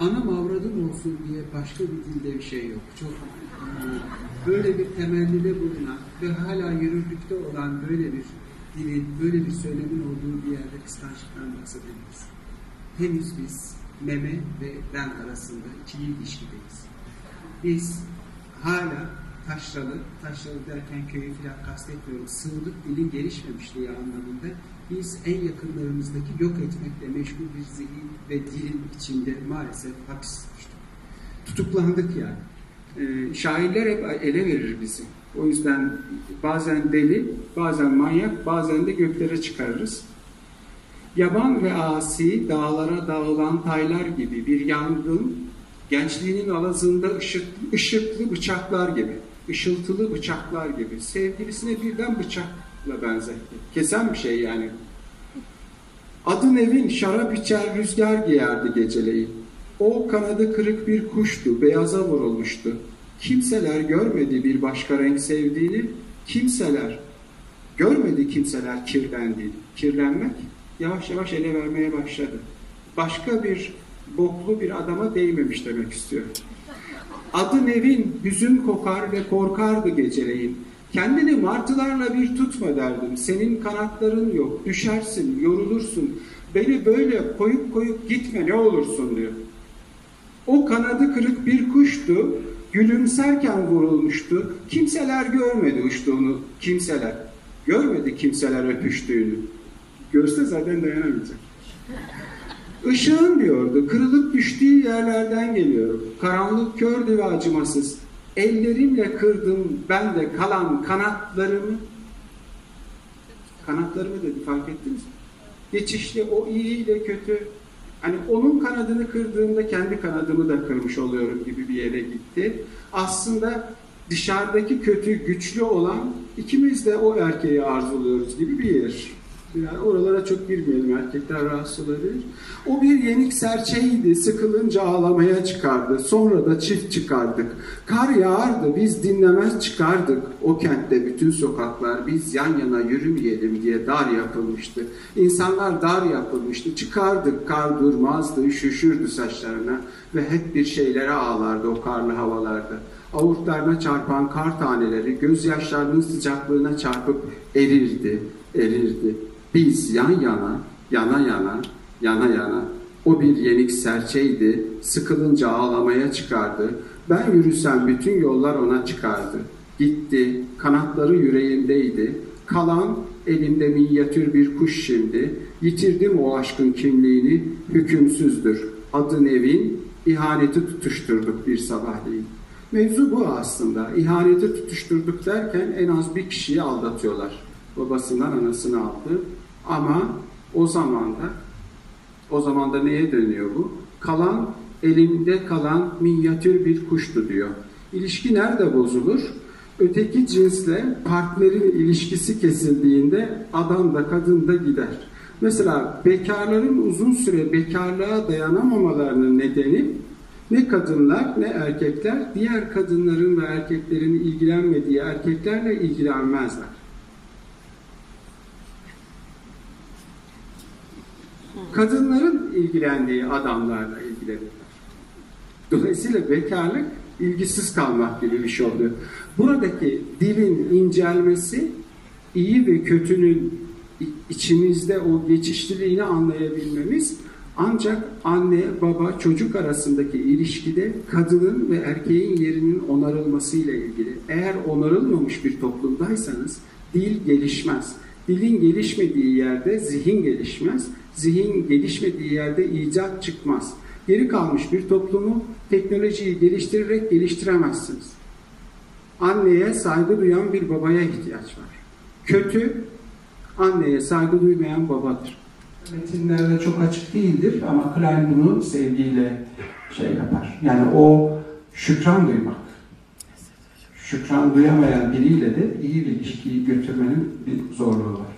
Ana avradın olsun diye başka bir dilde bir şey yok. Çok böyle bir temennide bulunan ve hala yürürlükte olan böyle bir dilin, böyle bir söylemin olduğu bir yerde kıskançlıktan bahsedemeyiz. Henüz biz meme ve ben arasında ikili ilişkideyiz. Biz hala taşralı, taşralı derken köyü filan kastetmiyorum, sığlık dilin gelişmemişliği anlamında biz en yakınlarımızdaki yok etmekle meşgul bir zihin ve dilin içinde maalesef hapis düştük. Tutuklandık yani. Ee, şairler hep ele verir bizi. O yüzden bazen deli, bazen manyak, bazen de göklere çıkarırız. Yaban ve asi dağlara dağılan taylar gibi bir yangın gençliğinin alazında ışık, ışıklı bıçaklar gibi, ışıltılı bıçaklar gibi sevgilisine birden bıçakla benzetti. Kesen bir şey yani. Adın evin şarap içer rüzgar giyerdi geceleyin. O kanadı kırık bir kuştu, beyaza vurulmuştu. Kimseler görmedi bir başka renk sevdiğini, kimseler görmedi kimseler kirlendiğini. Kirlenmek yavaş yavaş ele vermeye başladı. Başka bir boklu bir adama değmemiş demek istiyor. Adı Nevin, hüzün kokar ve korkardı geceleyin. Kendini martılarla bir tutma derdim. Senin kanatların yok, düşersin, yorulursun. Beni böyle koyup koyup gitme ne olursun diyor. O kanadı kırık bir kuştu, gülümserken vurulmuştu. Kimseler görmedi uçtuğunu, kimseler. Görmedi kimseler öpüştüğünü. Görse zaten dayanamayacak. Işığın diyordu, kırılıp düştüğü yerlerden geliyorum. Karanlık kördü ve acımasız. Ellerimle kırdım ben de kalan kanatlarımı. Kanatlarımı dedi fark ettiniz mi? Geçişli o iyi ile kötü. Hani onun kanadını kırdığımda kendi kanadımı da kırmış oluyorum gibi bir yere gitti. Aslında dışarıdaki kötü güçlü olan ikimiz de o erkeği arzuluyoruz gibi bir yer. Yani oralara çok girmeyelim erkekler rahatsız olabilir. O bir yenik serçeydi, sıkılınca ağlamaya çıkardı. Sonra da çift çıkardık. Kar yağardı, biz dinlemez çıkardık. O kentte bütün sokaklar biz yan yana yürümeyelim diye dar yapılmıştı. İnsanlar dar yapılmıştı. Çıkardık, kar durmazdı, üşüşürdü saçlarına ve hep bir şeylere ağlardı o karlı havalarda. Avurtlarına çarpan kar taneleri gözyaşlarının sıcaklığına çarpıp erirdi, erirdi. Biz yan yana, yana yana, yana yana. O bir yenik serçeydi, sıkılınca ağlamaya çıkardı. Ben yürüsem bütün yollar ona çıkardı. Gitti, kanatları yüreğimdeydi. Kalan elimde minyatür bir kuş şimdi. Yitirdim o aşkın kimliğini, hükümsüzdür. Adı Nevin, ihaneti tutuşturduk bir sabahleyin. Mevzu bu aslında. İhaneti tutuşturduk derken en az bir kişiyi aldatıyorlar. Babasından anasını aldı. Ama o zaman da o zaman da neye dönüyor bu? Kalan elimde kalan minyatür bir kuştu diyor. İlişki nerede bozulur? Öteki cinsle partnerin ilişkisi kesildiğinde adam da kadın da gider. Mesela bekarların uzun süre bekarlığa dayanamamalarının nedeni ne kadınlar ne erkekler diğer kadınların ve erkeklerin ilgilenmediği erkeklerle ilgilenmezler. kadınların ilgilendiği adamlarla ilgilenirler. Dolayısıyla bekarlık ilgisiz kalmak gibi bir şey oluyor. Buradaki dilin incelmesi iyi ve kötünün içimizde o geçişliliğini anlayabilmemiz ancak anne, baba, çocuk arasındaki ilişkide kadının ve erkeğin yerinin onarılmasıyla ilgili. Eğer onarılmamış bir toplumdaysanız dil gelişmez. Dilin gelişmediği yerde zihin gelişmez zihin gelişmediği yerde icat çıkmaz. Geri kalmış bir toplumu teknolojiyi geliştirerek geliştiremezsiniz. Anneye saygı duyan bir babaya ihtiyaç var. Kötü, anneye saygı duymayan babadır. Metinlerde çok açık değildir ama Klein bunu sevgiyle şey yapar. Yani o şükran duymak. Şükran duyamayan biriyle de iyi bir ilişkiyi götürmenin bir zorluğu var.